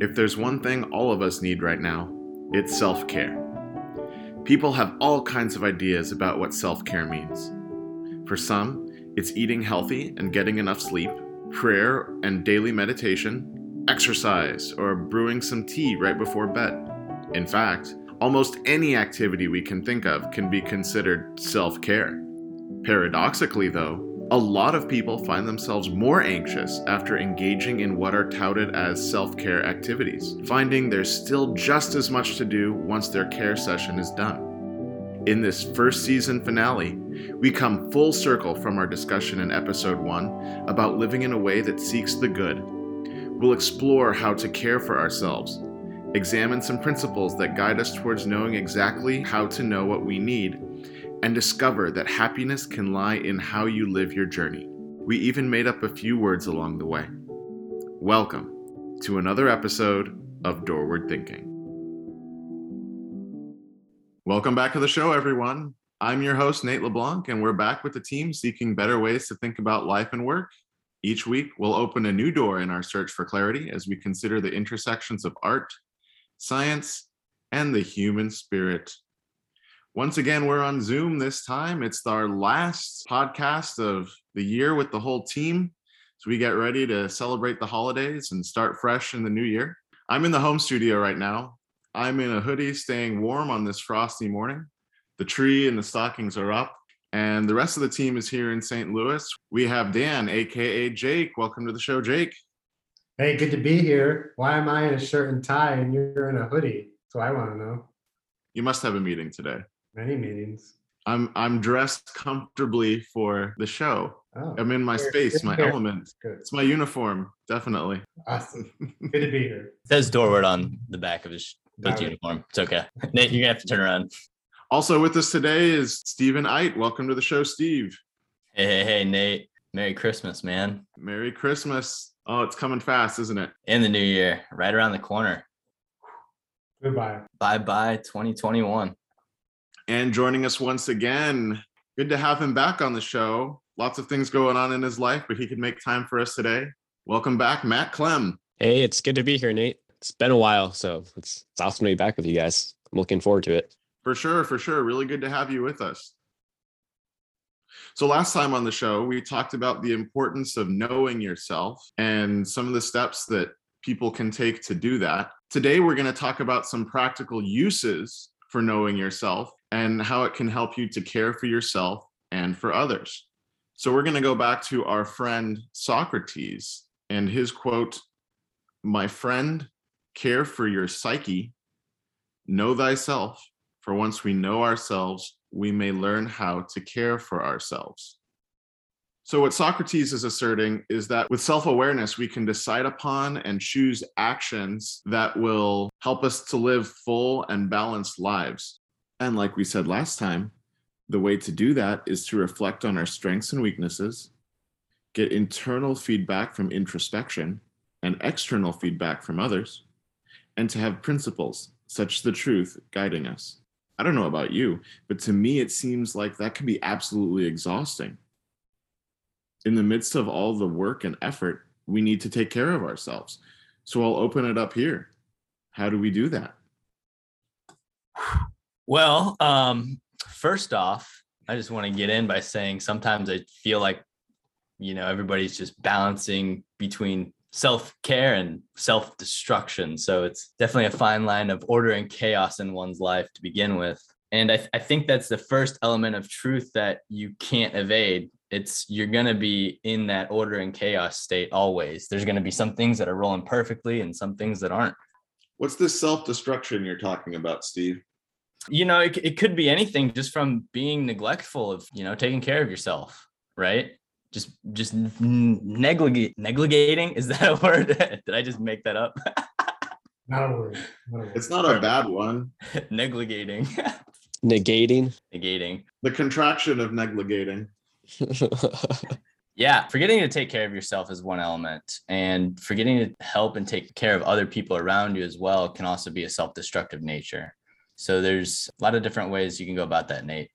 If there's one thing all of us need right now, it's self care. People have all kinds of ideas about what self care means. For some, it's eating healthy and getting enough sleep, prayer and daily meditation, exercise, or brewing some tea right before bed. In fact, almost any activity we can think of can be considered self care. Paradoxically, though, a lot of people find themselves more anxious after engaging in what are touted as self care activities, finding there's still just as much to do once their care session is done. In this first season finale, we come full circle from our discussion in episode 1 about living in a way that seeks the good. We'll explore how to care for ourselves, examine some principles that guide us towards knowing exactly how to know what we need and discover that happiness can lie in how you live your journey. We even made up a few words along the way. Welcome to another episode of Doorward Thinking. Welcome back to the show, everyone. I'm your host, Nate LeBlanc, and we're back with the team seeking better ways to think about life and work. Each week, we'll open a new door in our search for clarity as we consider the intersections of art, science, and the human spirit. Once again, we're on Zoom this time. It's our last podcast of the year with the whole team. So we get ready to celebrate the holidays and start fresh in the new year. I'm in the home studio right now. I'm in a hoodie, staying warm on this frosty morning. The tree and the stockings are up, and the rest of the team is here in St. Louis. We have Dan, aka Jake. Welcome to the show, Jake. Hey, good to be here. Why am I in a shirt and tie and you're in a hoodie? So I want to know. You must have a meeting today. Many meetings. I'm I'm dressed comfortably for the show. Oh, I'm in my Good, space, my hear. element. good. It's my uniform, definitely. Awesome. Good to be here. It says Doorward on the back of his his uniform. It's okay. Nate, you're gonna have to turn around. Also with us today is Stephen Eit. Welcome to the show, Steve. Hey, hey, hey, Nate. Merry Christmas, man. Merry Christmas. Oh, it's coming fast, isn't it? And the new year, right around the corner. Goodbye. Bye bye 2021. And joining us once again. Good to have him back on the show. Lots of things going on in his life, but he could make time for us today. Welcome back, Matt Clem. Hey, it's good to be here, Nate. It's been a while, so it's, it's awesome to be back with you guys. I'm looking forward to it. For sure, for sure. Really good to have you with us. So, last time on the show, we talked about the importance of knowing yourself and some of the steps that people can take to do that. Today, we're going to talk about some practical uses for knowing yourself and how it can help you to care for yourself and for others. So, we're going to go back to our friend Socrates and his quote My friend, care for your psyche, know thyself, for once we know ourselves, we may learn how to care for ourselves. So, what Socrates is asserting is that with self awareness, we can decide upon and choose actions that will help us to live full and balanced lives. And, like we said last time, the way to do that is to reflect on our strengths and weaknesses, get internal feedback from introspection and external feedback from others, and to have principles such as the truth guiding us. I don't know about you, but to me, it seems like that can be absolutely exhausting. In the midst of all the work and effort, we need to take care of ourselves. So I'll open it up here. How do we do that? Well, um, first off, I just want to get in by saying sometimes I feel like, you know, everybody's just balancing between self care and self destruction. So it's definitely a fine line of order and chaos in one's life to begin with. And I, th- I think that's the first element of truth that you can't evade. It's you're going to be in that order and chaos state always. There's going to be some things that are rolling perfectly and some things that aren't. What's this self destruction you're talking about, Steve? You know it, it could be anything just from being neglectful of you know taking care of yourself right just just negligate negligating is that a word did i just make that up Not a word. Not a word. It's not a bad one. negligating Negating. negating The contraction of negligating. yeah forgetting to take care of yourself is one element and forgetting to help and take care of other people around you as well can also be a self-destructive nature so there's a lot of different ways you can go about that nate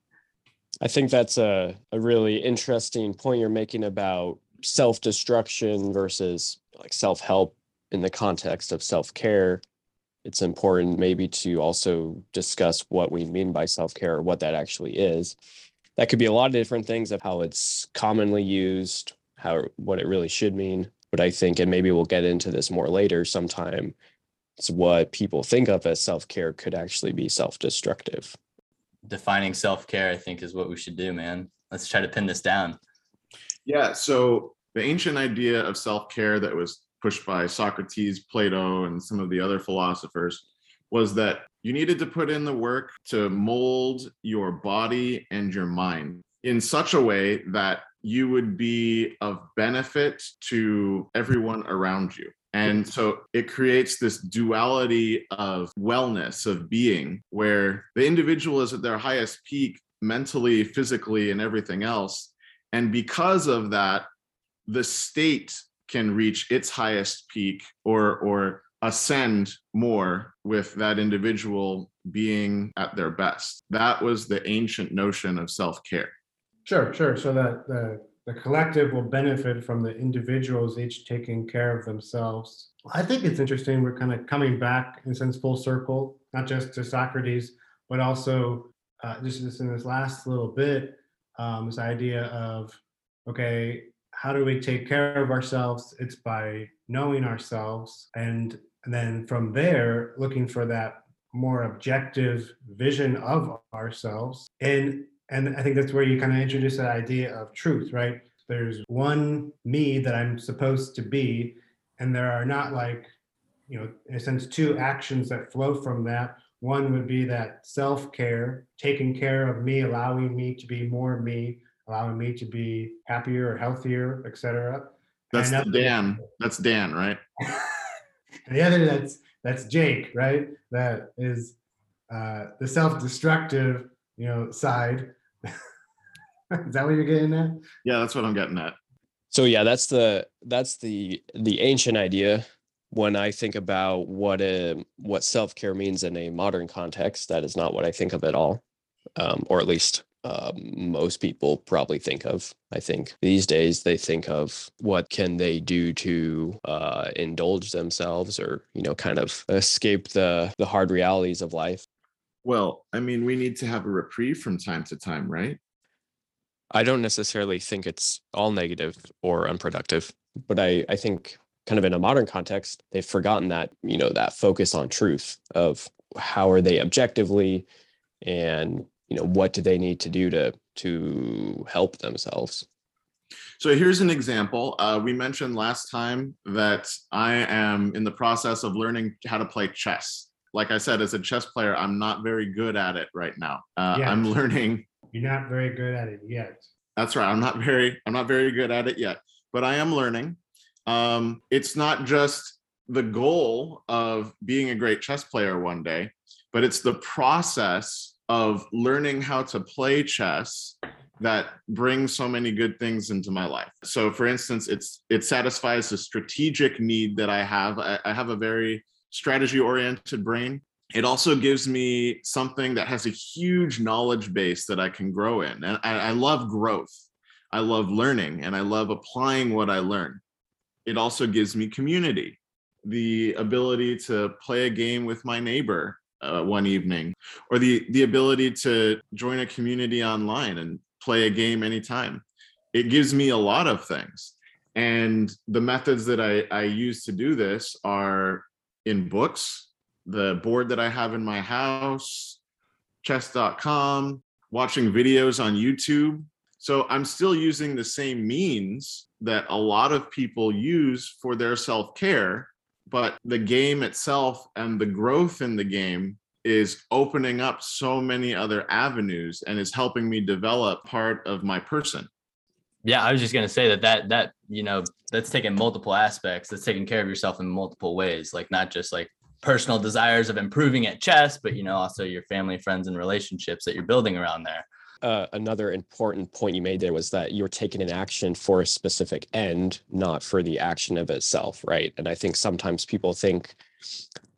I think that's a, a really interesting point you're making about self destruction versus like self help in the context of self-care, it's important maybe to also discuss what we mean by self-care or what that actually is. That could be a lot of different things of how it's commonly used, how what it really should mean. But I think, and maybe we'll get into this more later sometime, what people think of as self-care could actually be self-destructive. Defining self care, I think, is what we should do, man. Let's try to pin this down. Yeah. So the ancient idea of self care that was pushed by Socrates, Plato, and some of the other philosophers was that you needed to put in the work to mold your body and your mind in such a way that you would be of benefit to everyone around you. And so it creates this duality of wellness, of being, where the individual is at their highest peak mentally, physically, and everything else. And because of that, the state can reach its highest peak or, or ascend more with that individual being at their best. That was the ancient notion of self care. Sure, sure. So that the, the collective will benefit from the individuals each taking care of themselves. I think it's interesting. We're kind of coming back in a sense full circle, not just to Socrates, but also uh, just, just in this last little bit, um, this idea of okay, how do we take care of ourselves? It's by knowing ourselves, and, and then from there, looking for that more objective vision of ourselves. And and I think that's where you kind of introduce that idea of truth, right? There's one me that I'm supposed to be, and there are not like, you know, in a sense, two actions that flow from that. One would be that self care, taking care of me, allowing me to be more me, allowing me to be happier or healthier, etc. That's Dan. That's Dan, right? the other that's that's Jake, right? That is uh, the self-destructive, you know, side. is that what you're getting at? Yeah, that's what I'm getting at. So yeah, that's the that's the the ancient idea. When I think about what a what self care means in a modern context, that is not what I think of at all, um, or at least um, most people probably think of. I think these days they think of what can they do to uh, indulge themselves or you know kind of escape the the hard realities of life. Well, I mean, we need to have a reprieve from time to time, right? I don't necessarily think it's all negative or unproductive, but I, I think kind of in a modern context, they've forgotten that, you know, that focus on truth of how are they objectively and, you know, what do they need to do to to help themselves. So here's an example. Uh, we mentioned last time that I am in the process of learning how to play chess. Like I said, as a chess player, I'm not very good at it right now. Uh, I'm learning You're not very good at it yet. That's right. I'm not very I'm not very good at it yet, but I am learning. Um, it's not just the goal of being a great chess player one day, but it's the process of learning how to play chess that brings so many good things into my life. So for instance, it's it satisfies a strategic need that I have. I, I have a very strategy oriented brain it also gives me something that has a huge knowledge base that I can grow in. And I, I, love growth. I love learning and I love applying what I learn. It also gives me community, the ability to play a game with my neighbor uh, one evening, or the, the ability to join a community online and play a game anytime. It gives me a lot of things. And the methods that I, I use to do this are in books, the board that I have in my house, chess.com, watching videos on YouTube. So I'm still using the same means that a lot of people use for their self care, but the game itself and the growth in the game is opening up so many other avenues and is helping me develop part of my person. Yeah, I was just gonna say that that that you know that's taking multiple aspects. That's taking care of yourself in multiple ways, like not just like personal desires of improving at chess, but you know also your family, friends, and relationships that you're building around there. Uh, another important point you made there was that you're taking an action for a specific end, not for the action of itself, right? And I think sometimes people think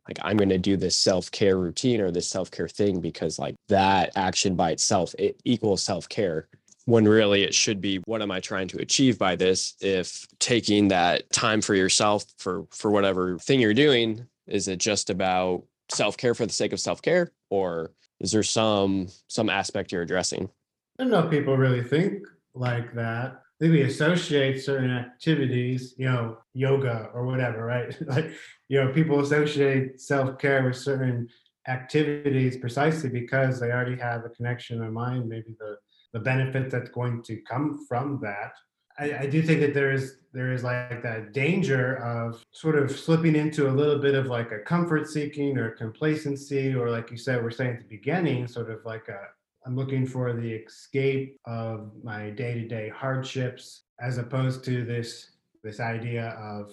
like I'm going to do this self-care routine or this self-care thing because like that action by itself it equals self-care when really it should be what am i trying to achieve by this if taking that time for yourself for for whatever thing you're doing is it just about self-care for the sake of self-care or is there some some aspect you're addressing I don't know if people really think like that. I think we associate certain activities, you know, yoga or whatever, right? like, you know, people associate self care with certain activities precisely because they already have a connection in their mind, maybe the, the benefit that's going to come from that. I, I do think that there is there is like that danger of sort of slipping into a little bit of like a comfort seeking or complacency, or like you said, we're saying at the beginning, sort of like a I'm looking for the escape of my day-to-day hardships as opposed to this this idea of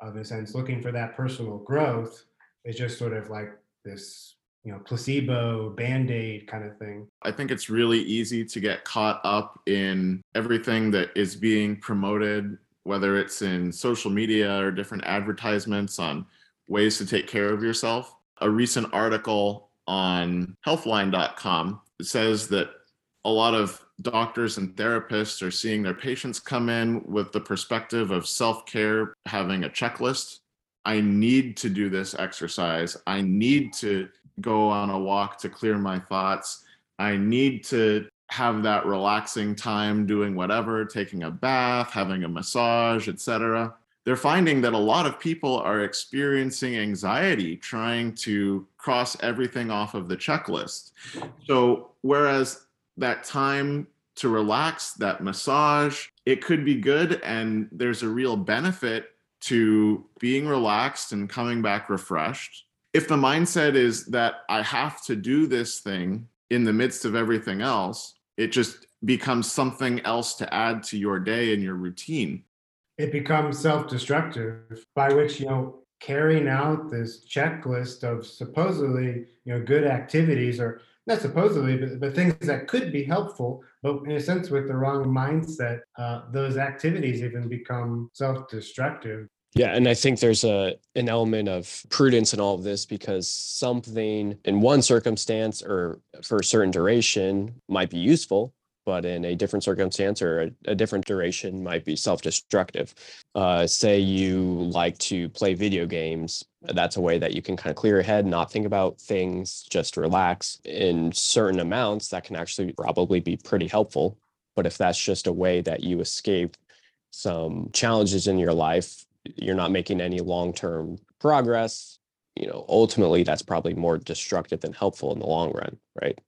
of in a sense looking for that personal growth is just sort of like this you know placebo band-aid kind of thing I think it's really easy to get caught up in everything that is being promoted, whether it's in social media or different advertisements on ways to take care of yourself. A recent article on healthline.com says that a lot of doctors and therapists are seeing their patients come in with the perspective of self care, having a checklist. I need to do this exercise. I need to go on a walk to clear my thoughts. I need to have that relaxing time doing whatever, taking a bath, having a massage, etc. They're finding that a lot of people are experiencing anxiety trying to cross everything off of the checklist. So, whereas that time to relax, that massage, it could be good and there's a real benefit to being relaxed and coming back refreshed. If the mindset is that I have to do this thing in the midst of everything else, it just becomes something else to add to your day and your routine. it becomes self-destructive by which you know carrying out this checklist of supposedly you know good activities or not supposedly but, but things that could be helpful but in a sense with the wrong mindset uh, those activities even become self-destructive Yeah, and I think there's a an element of prudence in all of this because something in one circumstance or for a certain duration might be useful, but in a different circumstance or a, a different duration might be self-destructive. Uh, say you like to play video games, that's a way that you can kind of clear your head, not think about things, just relax. In certain amounts, that can actually probably be pretty helpful. But if that's just a way that you escape some challenges in your life you're not making any long-term progress you know ultimately that's probably more destructive than helpful in the long run right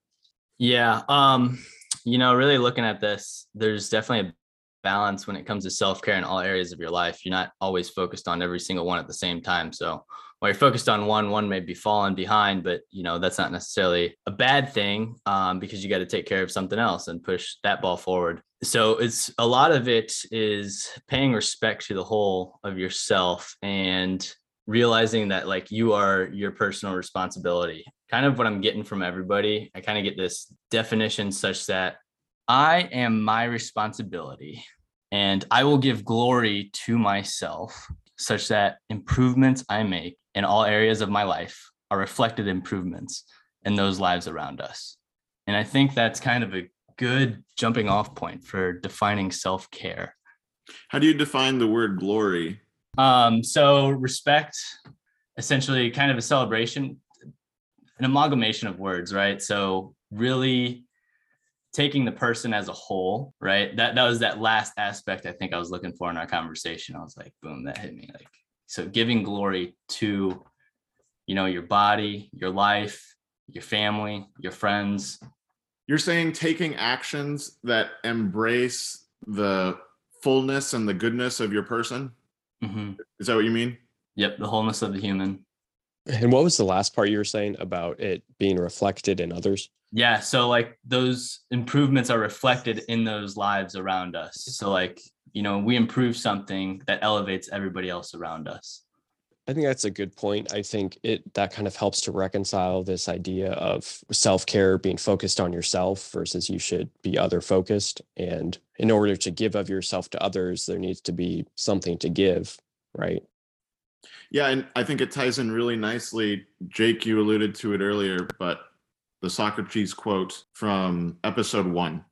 Yeah. Um, you know, really looking at this, there's definitely a balance when it comes to self-care in all areas of your life. You're not always focused on every single one at the same time. So while you're focused on one, one may be falling behind, but you know, that's not necessarily a bad thing um, because you got to take care of something else and push that ball forward. So it's a lot of it is paying respect to the whole of yourself and realizing that like you are your personal responsibility. Kind of what i'm getting from everybody i kind of get this definition such that i am my responsibility and i will give glory to myself such that improvements i make in all areas of my life are reflected improvements in those lives around us. And i think that's kind of a good jumping off point for defining self-care How do you define the word glory? um, so respect, essentially kind of a celebration, an amalgamation of words, right? So really taking the person as a whole, right? That that was that last aspect I think I was looking for in our conversation. I was like, boom, that hit me. Like, so giving glory to, you know, your body, your life, your family, your friends. You're saying taking actions that embrace the fullness and the goodness of your person? Mhm. Is that what you mean? Yep, the wholeness of the human. and what was the last part you were saying about it being reflected in others Yeah, so like those improvements are reflected in those lives around us. So like, you know, we improve something that elevates everybody else around us. I think that's a good point. I think it that kind of helps to reconcile this idea of self-care being focused on yourself versus you should be other focused. And in order to give of yourself to others, there needs to be something to give, right? Yeah, and I think it ties in really nicely. Jake, you alluded to it earlier, but the Socrates quote from episode one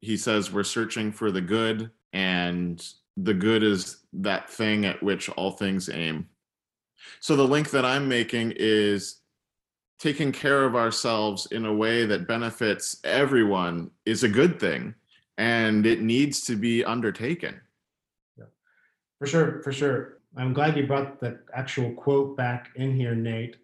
he says we're searching for the good, and the good is that thing at which all things aim. So the link that I'm making is taking care of ourselves in a way that benefits everyone is a good thing and it needs to be undertaken. Yeah. For sure, for sure. I'm glad you brought the actual quote back in here, Nate.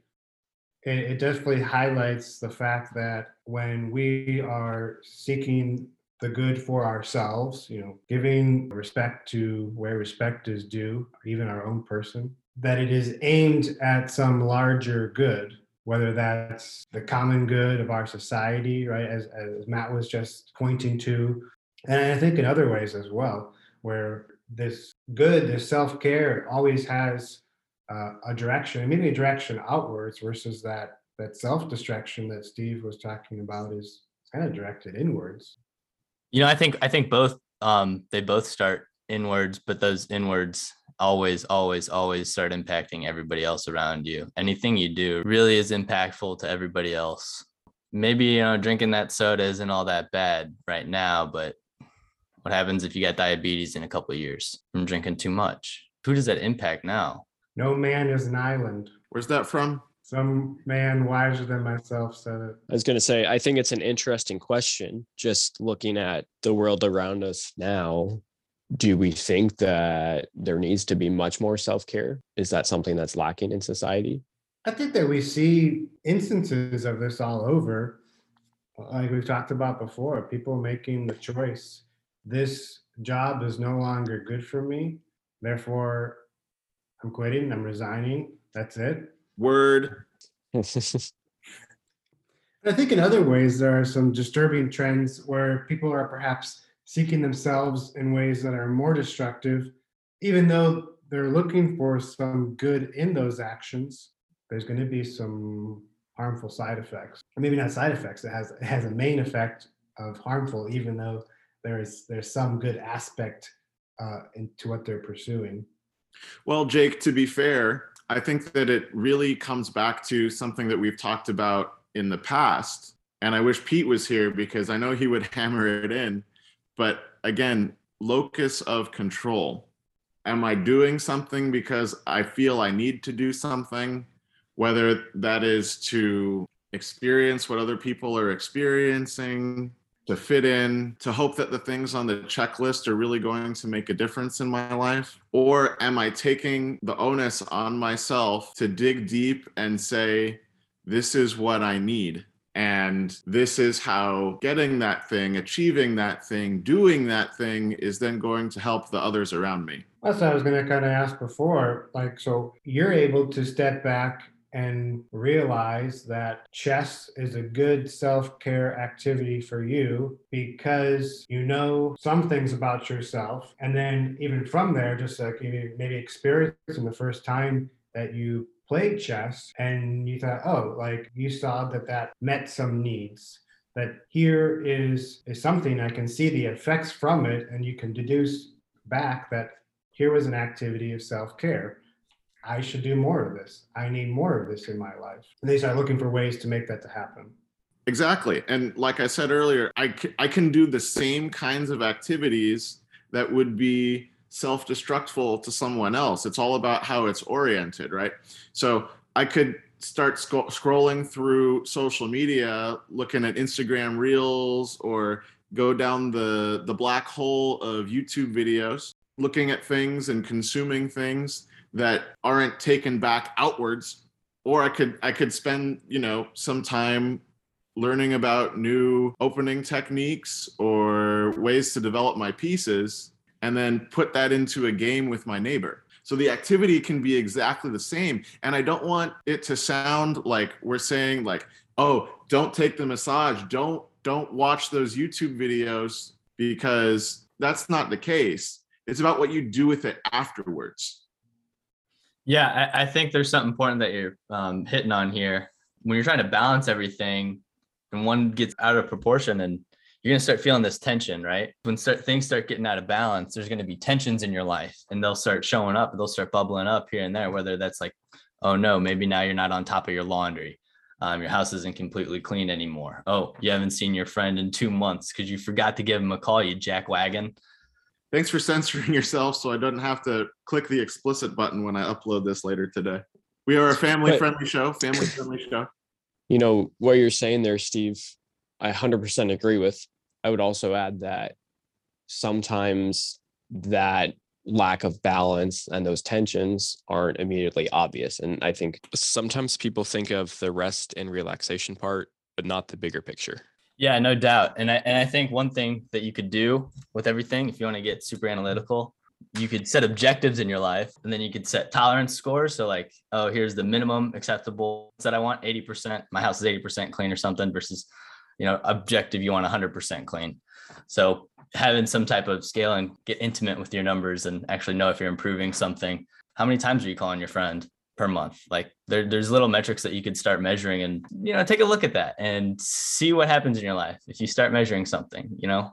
It, it definitely highlights the fact that when we are seeking the good for ourselves, you know, giving respect to where respect is due, even our own person, that it is aimed at some larger good, whether that's the common good of our society, right? As, as Matt was just pointing to. And I think in other ways as well, where this good, this self care always has uh, a direction, maybe a direction outwards versus that that self destruction that Steve was talking about is kind of directed inwards. You know, I think I think both um they both start inwards, but those inwards always, always, always start impacting everybody else around you. Anything you do really is impactful to everybody else. Maybe you know, drinking that soda isn't all that bad right now, but what happens if you get diabetes in a couple of years from drinking too much? Who does that impact now? No man is an island. Where's that from? Some man wiser than myself said it. I was going to say, I think it's an interesting question. Just looking at the world around us now, do we think that there needs to be much more self care? Is that something that's lacking in society? I think that we see instances of this all over, like we've talked about before, people making the choice this job is no longer good for me. Therefore, I'm quitting, I'm resigning. That's it. Word. I think in other ways, there are some disturbing trends where people are perhaps seeking themselves in ways that are more destructive, even though they're looking for some good in those actions. There's going to be some harmful side effects, maybe not side effects. It has it has a main effect of harmful, even though there's there's some good aspect uh, into what they're pursuing. Well, Jake, to be fair, I think that it really comes back to something that we've talked about in the past. And I wish Pete was here because I know he would hammer it in. But again, locus of control. Am I doing something because I feel I need to do something? Whether that is to experience what other people are experiencing, to fit in, to hope that the things on the checklist are really going to make a difference in my life? Or am I taking the onus on myself to dig deep and say, this is what I need? And this is how getting that thing, achieving that thing, doing that thing is then going to help the others around me. That's what I was going to kind of ask before. Like, so you're able to step back and realize that chess is a good self care activity for you because you know some things about yourself. And then, even from there, just like maybe experiencing the first time that you played chess and you thought, oh, like you saw that that met some needs. That here is is something I can see the effects from it, and you can deduce back that here was an activity of self care I should do more of this. I need more of this in my life. And they start looking for ways to make that to happen. Exactly. And like I said earlier, I, c- I can do the same kinds of activities that would be self destructful to someone else. It's all about how it's oriented, right? So I could start sc- scrolling through social media, looking at Instagram reels or go down the, the black hole of YouTube videos, looking at things and consuming things that aren't taken back outwards or i could i could spend you know some time learning about new opening techniques or ways to develop my pieces and then put that into a game with my neighbor. So the activity can be exactly the same and i don't want it to sound like we're saying like oh don't take the massage. Don't don't watch those youtube videos because that's not the case. It's about what you do with it afterwards. Yeah, I, I think there's something important that you're um, hitting on here. When you're trying to balance everything, and one gets out of proportion, and you're gonna start feeling this tension, right? When start, things start getting out of balance, there's gonna be tensions in your life, and they'll start showing up. They'll start bubbling up here and there. Whether that's like, oh no, maybe now you're not on top of your laundry. Um, your house isn't completely clean anymore. Oh, you haven't seen your friend in two months because you forgot to give him a call, you jackwagon. Thanks for censoring yourself so I don't have to click the explicit button when I upload this later today. We are a family friendly show, family friendly show. You know, what you're saying there, Steve, I 100% agree with. I would also add that sometimes that lack of balance and those tensions aren't immediately obvious. And I think sometimes people think of the rest and relaxation part, but not the bigger picture. Yeah, no doubt. And I and I think one thing that you could do with everything, if you want to get super analytical, you could set objectives in your life and then you could set tolerance scores. So like, oh, here's the minimum acceptable that I want 80%. My house is 80% clean or something versus, you know, objective you want 100% clean. So having some type of scale and get intimate with your numbers and actually know if you're improving something. How many times are you calling your friend per month? Like there, there's little metrics that you could start measuring and you know take a look at that and see what happens in your life if you start measuring something. You know.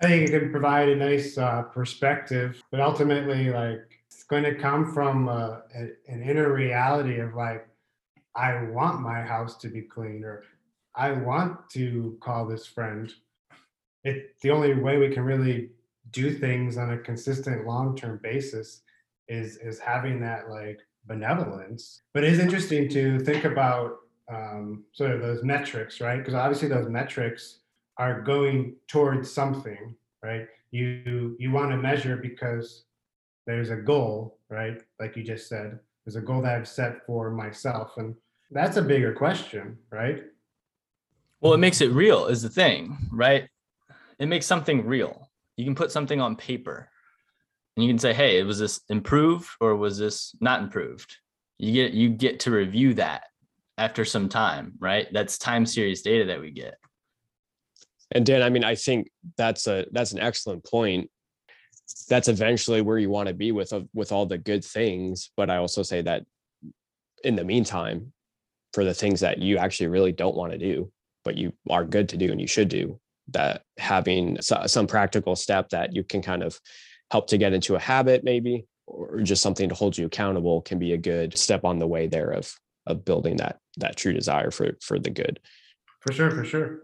I think it can provide a nice uh, perspective, but ultimately, like it's going to come from uh, an inner reality of like, I want my house to be clean, or I want to call this friend, it the only way we can really do things on a consistent long-term basis is is having that like benevolence. But it is interesting to think about um, sort of those metrics right? Because obviously those metrics are going towards something right? You you want to measure because there's a goal right? Like you just said there's a goal that i've set for myself and that's a bigger question right well it makes it real is the thing right it makes something real. You can put something on paper and you can say, hey, was this improved or was this not improved? You get you get to review that after some time, right? That's time series data that we get. And Dan, I mean, I think that's a that's an excellent point. That's eventually where you want to be with with all the good things, but I also say that in the meantime, for the things that you actually really don't want to do, but you are good to do and you should do, that having some practical step that you can kind of help to get into a habit maybe or just something to hold you accountable can be a good step on the way there of of building that that true desire for for the good. For sure for sure.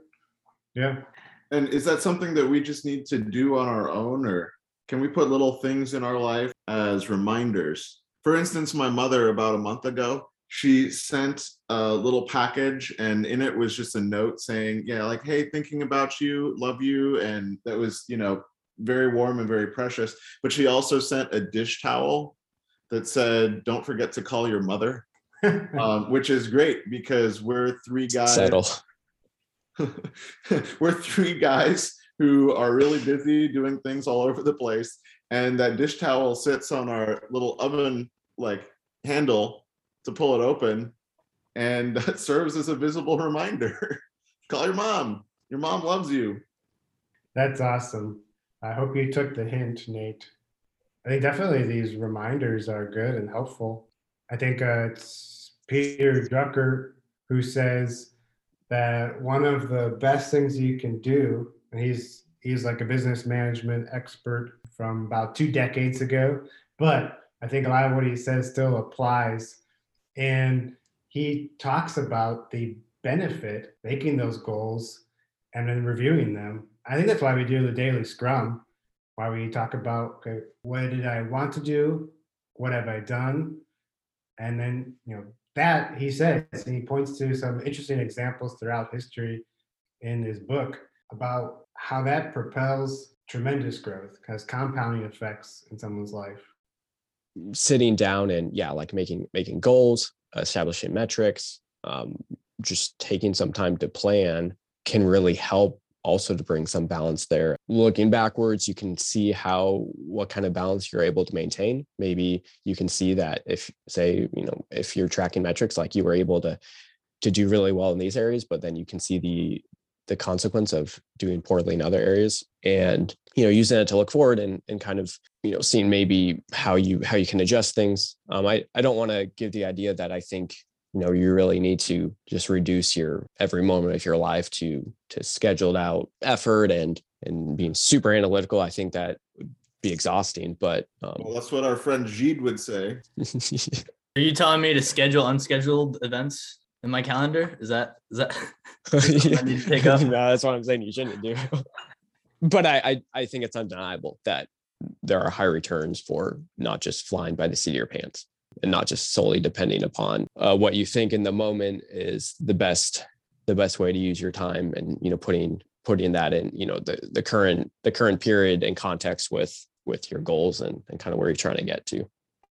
Yeah. And is that something that we just need to do on our own or can we put little things in our life as reminders? For instance my mother about a month ago she sent a little package and in it was just a note saying yeah like hey thinking about you love you and that was you know very warm and very precious but she also sent a dish towel that said don't forget to call your mother um, which is great because we're three guys Settle. we're three guys who are really busy doing things all over the place and that dish towel sits on our little oven like handle to pull it open and that serves as a visible reminder. Call your mom. Your mom loves you. That's awesome. I hope you took the hint nate. I think definitely these reminders are good and helpful. I think uh, it's peter drucker who says that one of the best things you can do and he's he's like a business management expert from about two decades ago but i think a lot of what he says still applies and he talks about the benefit making those goals and then reviewing them. I think that's why we do the daily scrum, why we talk about okay, what did I want to do? What have I done? And then, you know, that he says, and he points to some interesting examples throughout history in his book about how that propels tremendous growth, has compounding effects in someone's life sitting down and yeah like making making goals establishing metrics um, just taking some time to plan can really help also to bring some balance there. Looking backwards you can see how what kind of balance you're able to maintain. Maybe you can see that if say you know if you're tracking metrics like you were able to to do really well in these areas but then you can see the the consequence of doing poorly in other areas and you know using it to look forward and, and kind of you know seeing maybe how you how you can adjust things. Um, i i don't want to give the idea that i think you know you really need to just reduce your every moment of your life to to scheduled out effort and and being super analytical. I think that would be exhausting but um, well that's what our friend Gide would say. Are you telling me to schedule unscheduled events in my calendar. Is that is that I need to take up? no, that's what I'm saying. You shouldn't do. but I, I I think it's undeniable that there are high returns for not just flying by the seat of your pants and not just solely depending upon uh, what you think in the moment is the best the best way to use your time and you know putting putting that in you know the the current the current period in context with with your goals and, and kind of where you're trying to get to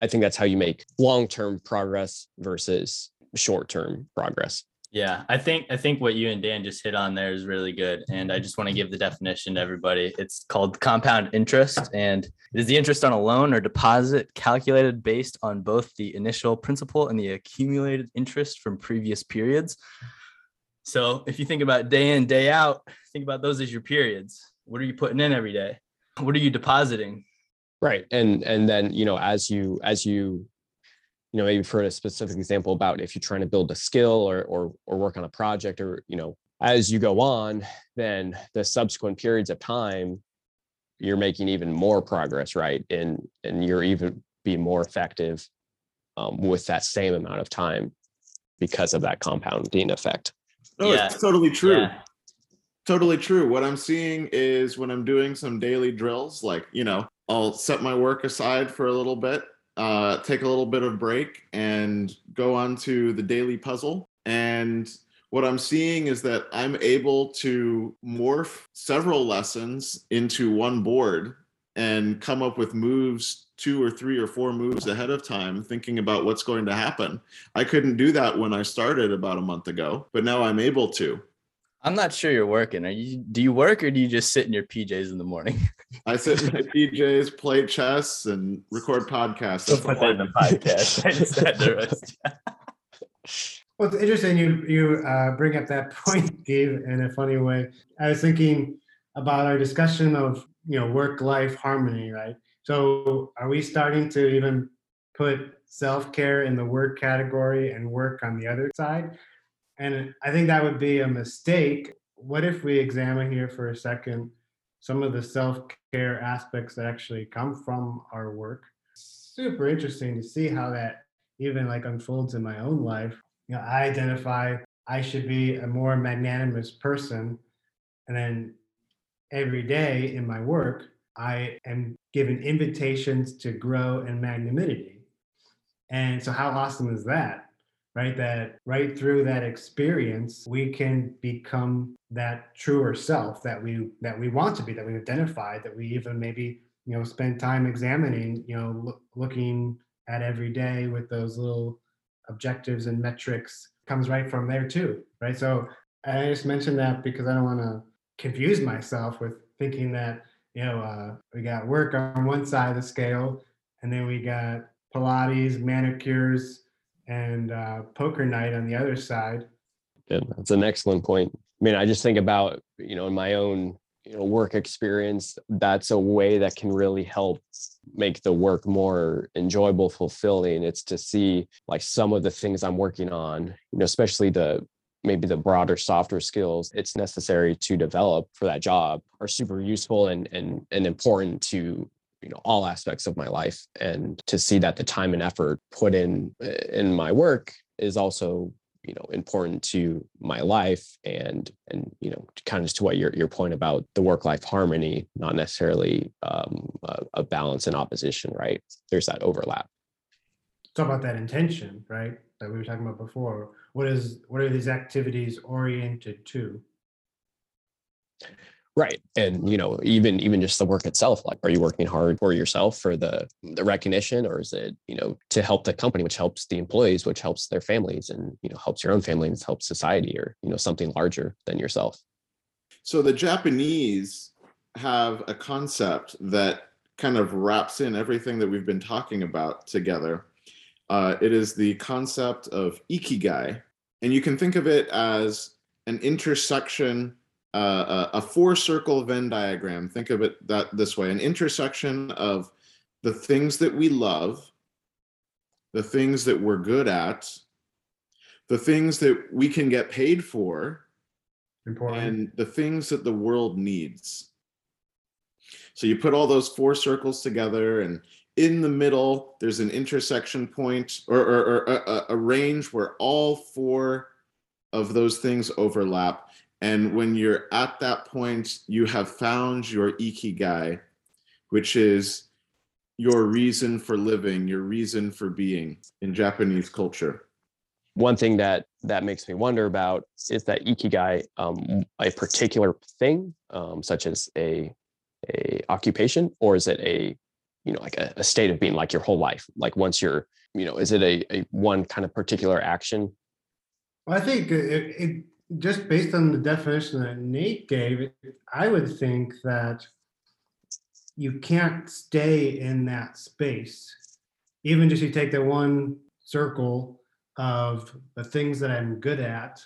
i think that's how you make long-term progress versus short-term progress Yeah, I think I think what you and Dan just hit on there is really good, and I just want to give the definition to everybody. It's called compound interest, and it is the interest on a loan or deposit calculated based on both the initial principal and the accumulated interest from previous periods. So if you think about day in day out, think about those as your periods. What are you putting in every day? What are you depositing? right and and then you know as you as you you know maybe for a specific example about if you're trying to build a skill or or or work on a project or you know as you go on then the subsequent periods of time you're making even more progress right and and you're even be more effective um, with that same amount of time because of that compounding effect No, Yeah. it's totally true. Yeah. Totally true. What I'm seeing is when I'm doing some daily drills, like, you know, I'll set my work aside for a little bit, uh, take a little bit of break, and go on to the daily puzzle. And what I'm seeing is that I'm able to morph several lessons into one board and come up with moves two or three or four moves ahead of time thinking about what's going to happen i couldn't do that when i started about a month ago but now i'm able to I'm not sure you're working. Are you? Do you work or do you just sit in your PJs in the morning? I sit in my PJs, play chess, and record podcasts. That's Put that in the podcast. I just had to rest. Well, it's interesting you you uh, bring up that point, Gabe, in a funny way. I was thinking about our discussion of you know work life harmony, right? So, are we starting to even put self care in the work category and work on the other side? And I think that would be a mistake. What if we examine here for a second some of the self care aspects that actually come from our work? Super interesting to see how that even like unfolds in my own life you know, I identify I should be a more magnanimous person. And then every day in my work, I am given invitations to grow in magnanimity. And so, how awesome is that? Right? That right through that experience, we can become that truer self that we that we want to be, that we identify, that we even maybe you know spend time examining, you know, look, looking at every day with those little objectives and metrics comes right from there too, right? So I just mentioned that because I don't want to confuse myself with thinking that you know uh, we got work on one side of the scale, and then we got Pilates, manicures, and uh, poker night on the other side. Yeah, that's an excellent point. I mean, I just think about, you know, in my own, you know, work experience, that's a way that can really help make the work more enjoyable, fulfilling. It's to see like some of the things I'm working on, you know, especially the maybe the broader softer skills it's necessary to develop for that job are super useful and and and important to you know all aspects of my life and to see that the time and effort put in in my work is also you know important to my life and and you know kind of to what your your point about the work life harmony not necessarily um, a, a balance and opposition right there's that overlap Talk about that intention, right? That we were talking about before. What is what are these activities oriented to? Right. And you know even even just the work itself like are you working hard for yourself for the the recognition or is it you know to help the company which helps the employees which helps their families and you know helps your own family and helps society or you know something larger than yourself? So the Japanese have a concept that kind of wraps in everything that we've been talking about together. Uh, it is the concept of ikigai, and you can think of it as an intersection, uh, a, a four circle Venn diagram. Think of it that this way: an intersection of the things that we love, the things that we're good at, the things that we can get paid for, Important. and the things that the world needs. So you put all those four circles together, and in the middle, there's an intersection point or, or, or a- a range where all four of those things overlap. And when you're at that point, you have found your ikigai, which is your reason for living, your reason for being in Japanese culture. One thing that that makes me wonder about is that ikigai um, a particular thing, um, such as a a occupation, or is it a you know like a, a state of being, like your whole life? Like once you're you know, is it a, a one kind of particular action? Well, I think it, it just based on the definition that Nate gave, I would think that you can't stay in that space. Even just you take the one circle of the things that I'm good at,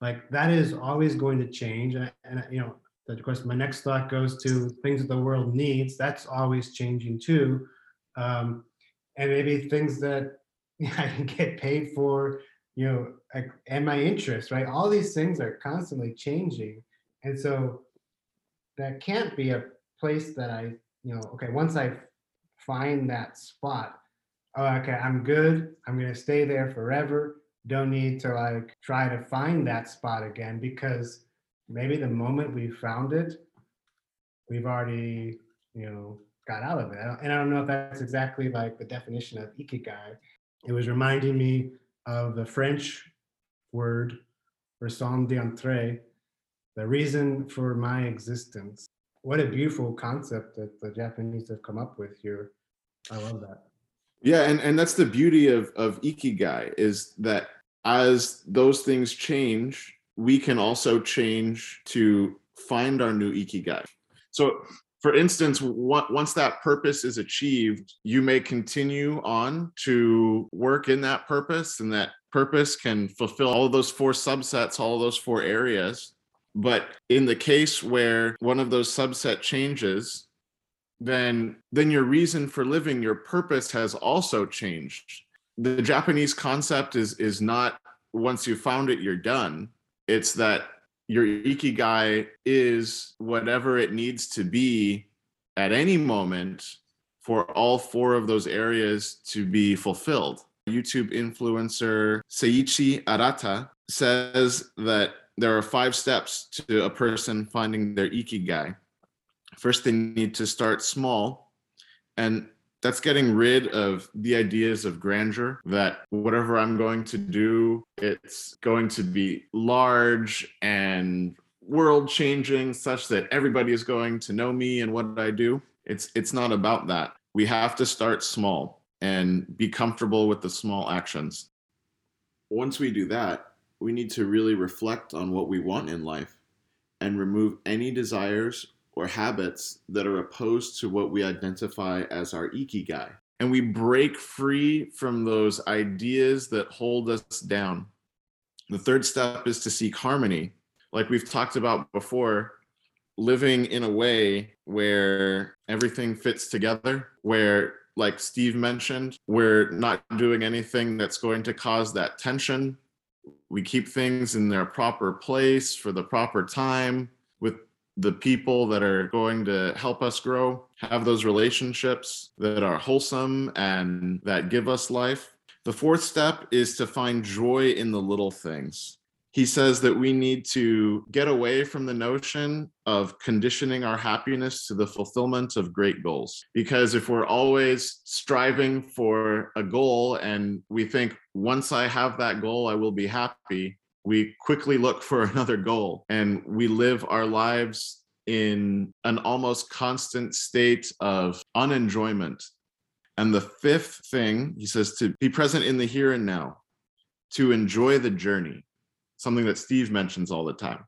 like that is always going to change. And, and you know, of course, my next thought goes to things that the world needs. That's always changing too. Um, and maybe things that I can get paid for, you know, and my interest, right? All these things are constantly changing. And so that can't be a place that I, you know, okay, once I find that spot, oh, okay, I'm good. I'm going to stay there forever. Don't need to like try to find that spot again because maybe the moment we found it, we've already, you know, got out of it. And I don't know if that's exactly like the definition of ikigai. It was reminding me of the French word raison d'être, the reason for my existence. What a beautiful concept that the Japanese have come up with here. I love that. Yeah, and, and that's the beauty of, of Ikigai is that as those things change, we can also change to find our new Ikigai. So for instance, once that purpose is achieved, you may continue on to work in that purpose, and that purpose can fulfill all those four subsets, all those four areas. But in the case where one of those subset changes, then then your reason for living, your purpose has also changed. The Japanese concept is is not once you found it, you're done. It's that your ikigai is whatever it needs to be at any moment for all four of those areas to be fulfilled. YouTube influencer Seiichi Arata says that there are five steps to a person finding their ikigai. First, they need to start small, and that's getting rid of the ideas of grandeur that whatever I'm going to do, it's going to be large and world changing such that everybody is going to know me and what I do. It's it's not about that. We have to start small and be comfortable with the small actions. Once we do that, we need to really reflect on what we want in life and remove any desires or habits that are opposed to what we identify as our ikigai. And we break free from those ideas that hold us down. The third step is to seek harmony. Like we've talked about before, living in a way where everything fits together, where, like Steve mentioned, we're not doing anything that's going to cause that tension. We keep things in their proper place for the proper time the people that are going to help us grow, have those relationships that are wholesome and that give us life. The fourth step is to find joy in the little things. He says that we need to get away from the notion of conditioning our happiness to the fulfillment of great goals. Because if we're always striving for a goal and we think, once I have that goal, I will be happy, we quickly look for another goal and we live our lives in an almost constant state of unenjoyment. And the fifth thing, he says, to be present in the here and now, to enjoy the journey, something that Steve mentions all the time.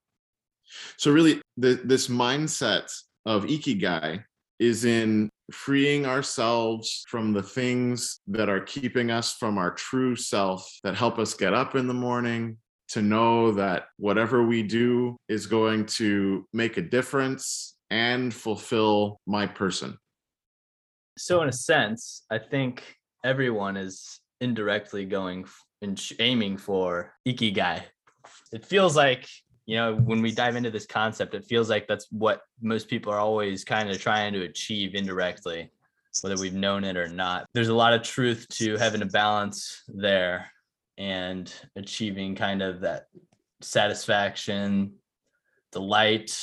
So, really, the, this mindset of Ikigai is in freeing ourselves from the things that are keeping us from our true self that help us get up in the morning, to know that whatever we do is going to make a difference and fulfill my person. So, in a sense, I think everyone is indirectly going and aiming for ikigai. It feels like, you know, when we dive into this concept, it feels like that's what most people are always kind of trying to achieve indirectly, whether we've known it or not. There's a lot of truth to having a balance there and achieving kind of that satisfaction, delight,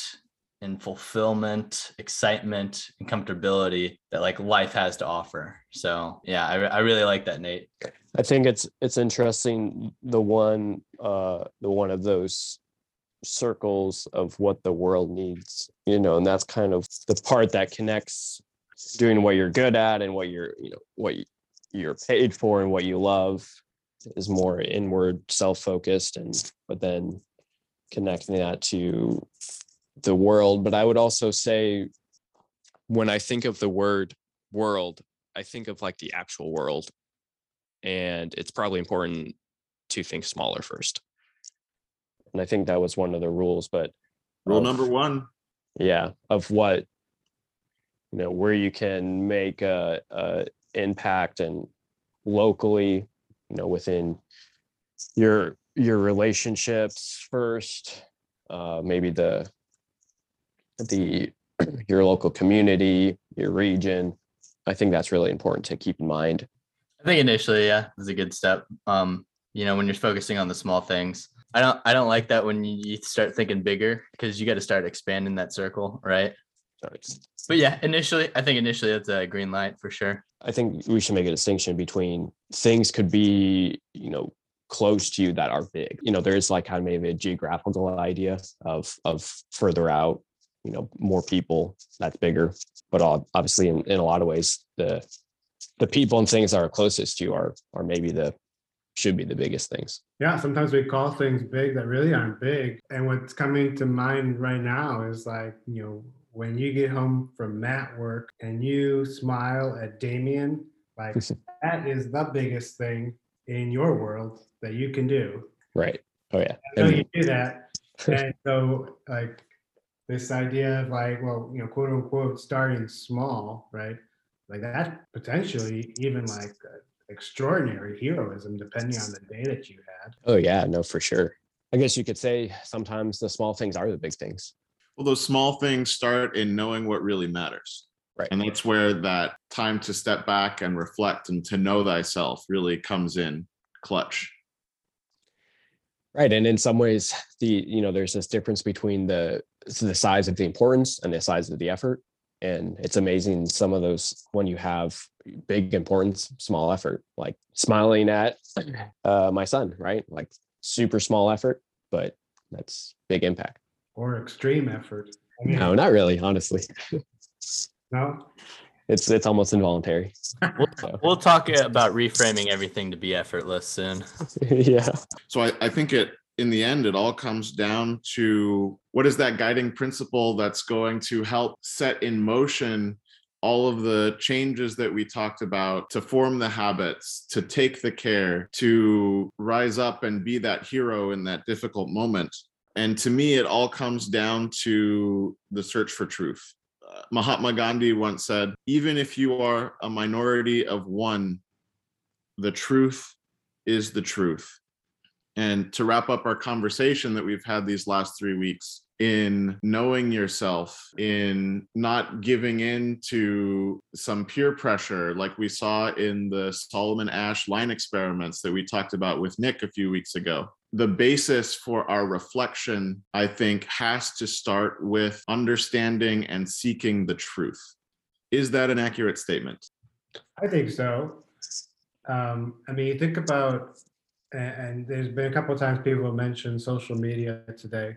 and fulfillment, excitement, and comfortability that like life has to offer. So yeah, I, I really like that, Nate. I think it's it's interesting the one uh the one of those circles of what the world needs, you know, and that's kind of the part that connects doing what you're good at and what you're, you know, what you're paid for and what you love is more inward self-focused and but then connecting that to the world. But I would also say when I think of the word world, I think of like the actual world and it's probably important to think smaller first. And I think that was one of the rules, but Rule of- number one. yeah, of what you know, where you can make a, a impact and locally, you know, within your your relationships first, uh, maybe the the your local community, your region. I think that's really important to keep in mind. I think initially, yeah, is a good step. Um, you know, when you're focusing on the small things. I don't I don't like that when you you start thinking bigger because you got to start expanding that circle, right? So it's- But yeah, initially, I think initially it's a green light for sure. I think we should make a distinction between things could be, you know, close to you that are big. You know, there is like kind of maybe a geographical idea of of further out, you know, more people that's bigger. But obviously, in, in a lot of ways, the the people and things that are closest to you are are maybe the should be the biggest things. Yeah, sometimes we call things big that really aren't big. And what's coming to mind right now is like, you know, when you get home from mat work and you smile at Damien, like that is the biggest thing in your world that you can do. Right. Oh yeah. I know And- you do that. And so like this idea of like, well, you know, quote unquote, starting small, right? Like that potentially even like uh, extraordinary heroism depending on the day that you had. oh yeah, no, for sure. I guess you could say sometimes the small things are the big things. Well, those small things start in knowing what really matters. Right. And that's where that time to step back and reflect and to know thyself really comes in clutch. Right. And in some ways, the you know, there's this difference between the the size of the importance and the size of the effort. And it's amazing some of those when you have big importance, small effort, like smiling at uh, my son, right? Like super small effort, but that's big impact. Or extreme effort. I mean, No, not really, honestly. no, It's it's almost involuntary. We'll, we'll talk about reframing everything to be effortless soon. yeah. So I, I think it in the end, it all comes down to what is that guiding principle that's going to help set in motion all of the changes that we talked about to form the habits, to take the care, to rise up and be that hero in that difficult moment. And to me, it all comes down to the search for truth. Uh, Mahatma Gandhi once said, even if you are a minority of one, the truth is the truth. And to wrap up our conversation that we've had these last three weeks, in knowing yourself, in not giving in to some peer pressure, like we saw in the Solomon Asch line experiments that we talked about with Nick a few weeks ago. The basis for our reflection, I think, has to start with understanding and seeking the truth. Is that an accurate statement? I think so. Um, I mean, you think about, a- and, there's been a couple times people mentioned social media today.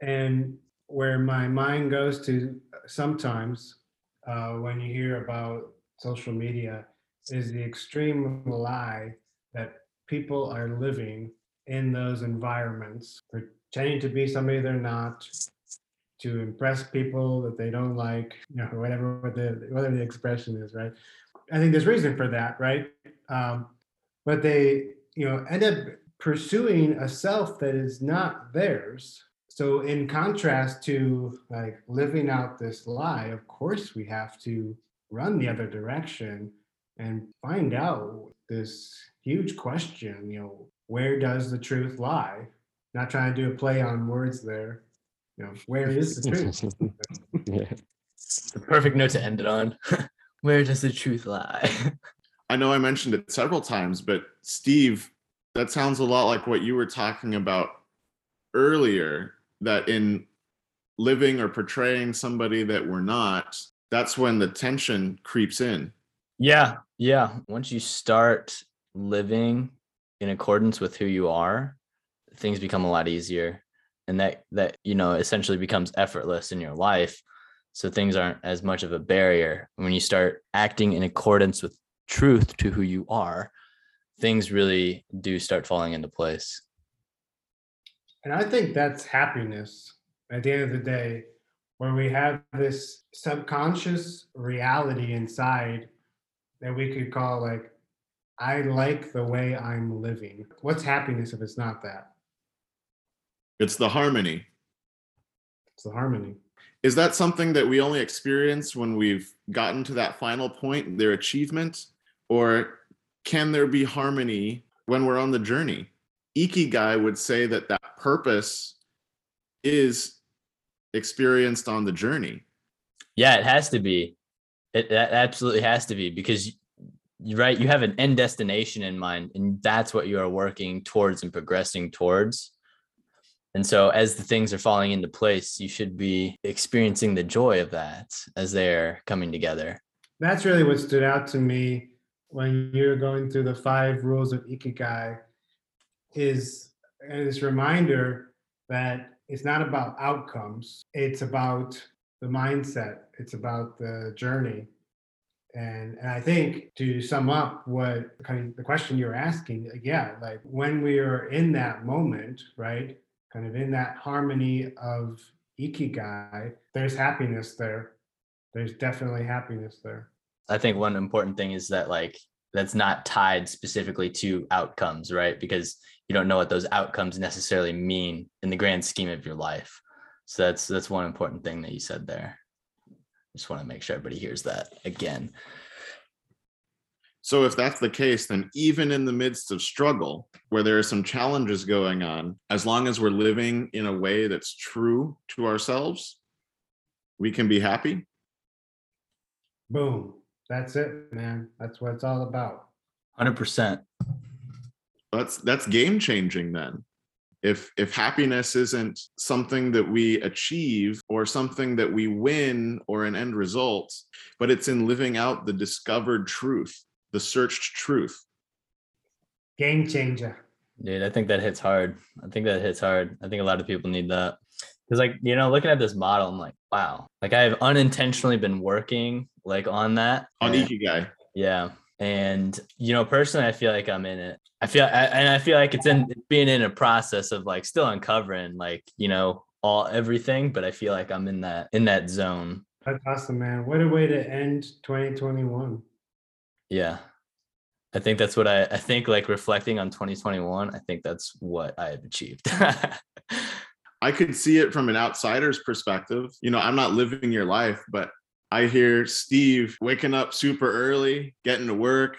And where my mind goes to sometimes uh, when you hear about social media is the extreme lie that people are living in those environments, pretending to be somebody they're not, to impress people that they don't like, you know, whatever the whatever the expression is, right? I think there's reason for that, right? Um, but they, you know, end up pursuing a self that is not theirs. So, in contrast to like living out this lie, of course, we have to run the other direction and find out this huge question. You know, where does the truth lie? Not trying to do a play on words there. You know, where is the truth? yeah. The perfect note to end it on. Where does the truth lie? I know I mentioned it several times, but Steve, that sounds a lot like what you were talking about earlier that in living or portraying somebody that we're not, that's when the tension creeps in. Yeah. Yeah. Once you start living in accordance with who you are, things become a lot easier. And that that, you know, essentially becomes effortless in your life. So things aren't as much of a barrier. When you start acting in accordance with truth to who you are, things really do start falling into place. And I think that's happiness at the end of the day, where we have this subconscious reality inside that we could call like, I like the way I'm living. What's happiness if it's not that? It's the harmony. It's the harmony. Is that something that we only experience when we've gotten to that final point, their achievement? Or can there be harmony when we're on the journey? Ikigai would say that that purpose is experienced on the journey. Yeah, it has to be. It that absolutely has to be because you're right. You have an end destination in mind, and that's what you are working towards and progressing towards. And so, as the things are falling into place, you should be experiencing the joy of that as they're coming together. That's really what stood out to me when you're going through the five rules of Ikigai is this reminder that it's not about outcomes, it's about the mindset, it's about the journey. And, and I think to sum up what kind of the question you're asking, yeah, like when we are in that moment, right, kind of in that harmony of ikigai, there's happiness there. There's definitely happiness there. I think one important thing is that like that's not tied specifically to outcomes, right? Because you don't know what those outcomes necessarily mean in the grand scheme of your life. So that's that's one important thing that you said there. Just want to make sure everybody hears that again. So if that's the case, then even in the midst of struggle, where there are some challenges going on, as long as we're living in a way that's true to ourselves, we can be happy. Boom. That's it, man. That's what it's all about. 100%. That's that's game changing then. If if happiness isn't something that we achieve or something that we win or an end result, but it's in living out the discovered truth, the searched truth. Game changer. Dude, I think that hits hard. I think that hits hard. I think a lot of people need that. Cause like, you know, looking at this model, I'm like, wow. Like I've unintentionally been working like on that. On and- Ikigai. Yeah. And you know, personally, I feel like I'm in it. I feel, I, and I feel like it's in being in a process of like still uncovering, like you know, all everything. But I feel like I'm in that in that zone. That's awesome, man. What a way to end 2021. Yeah, I think that's what I. I think like reflecting on 2021. I think that's what I have achieved. I could see it from an outsider's perspective. You know, I'm not living your life, but I hear Steve waking up super early, getting to work,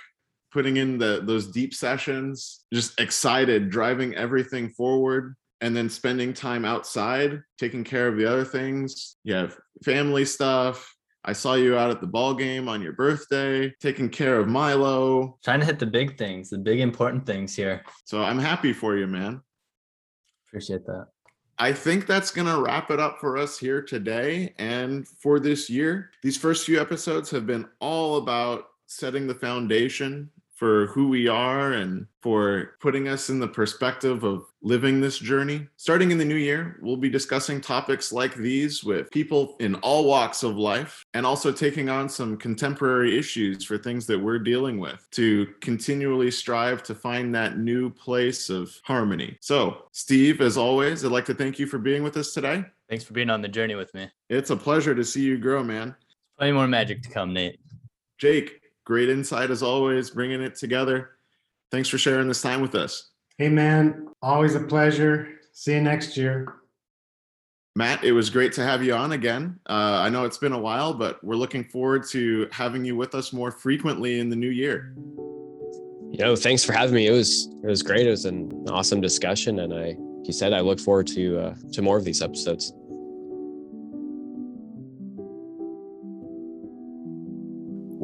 putting in the those deep sessions, just excited, driving everything forward, and then spending time outside, taking care of the other things. You have family stuff. I saw you out at the ball game on your birthday, taking care of Milo. Trying to hit the big things, the big important things here. So I'm happy for you, man. Appreciate that. I think that's going to wrap it up for us here today and for this year. These first few episodes have been all about setting the foundation for who we are and for putting us in the perspective of living this journey. Starting in the new year, we'll be discussing topics like these with people in all walks of life and also taking on some contemporary issues for things that we're dealing with to continually strive to find that new place of harmony. So, Steve, as always, I'd like to thank you for being with us today. Thanks for being on the journey with me. It's a pleasure to see you grow, man. Plenty more magic to come, Nate. Jake, great insight as always, bringing it together. Thanks for sharing this time with us. Hey, man. Always a pleasure. See you next year. Matt, it was great to have you on again. Uh, I know it's been a while, but we're looking forward to having you with us more frequently in the new year. You know, thanks for having me. It was it was great. It was an awesome discussion, and I, like you said, I look forward to uh, to more of these episodes.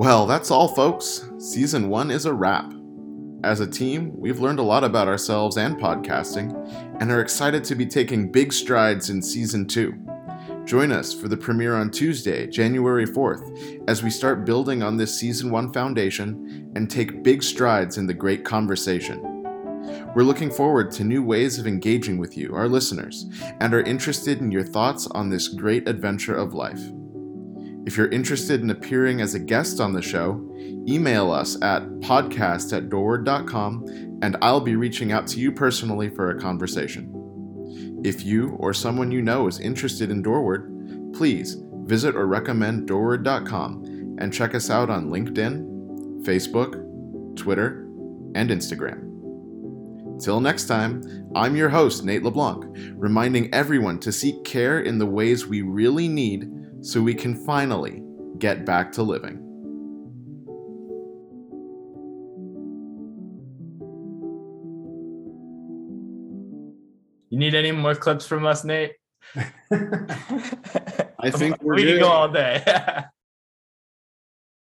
Well, that's all, folks. Season one is a wrap. As a team, we've learned a lot about ourselves and podcasting and are excited to be taking big strides in season two. Join us for the premiere on Tuesday, January 4th, as we start building on this season one foundation and take big strides in the great conversation. We're looking forward to new ways of engaging with you, our listeners, and are interested in your thoughts on this great adventure of life. If you're interested in appearing as a guest on the show, email us at podcast at doorward.com and I'll be reaching out to you personally for a conversation. If you or someone you know is interested in Doorward, please visit or recommend doorward.com and check us out on LinkedIn, Facebook, Twitter, and Instagram. Till next time, I'm your host, Nate LeBlanc, reminding everyone to seek care in the ways we really need so we can finally get back to living. You need any more clips from us, Nate? I think we're we can good. go all day.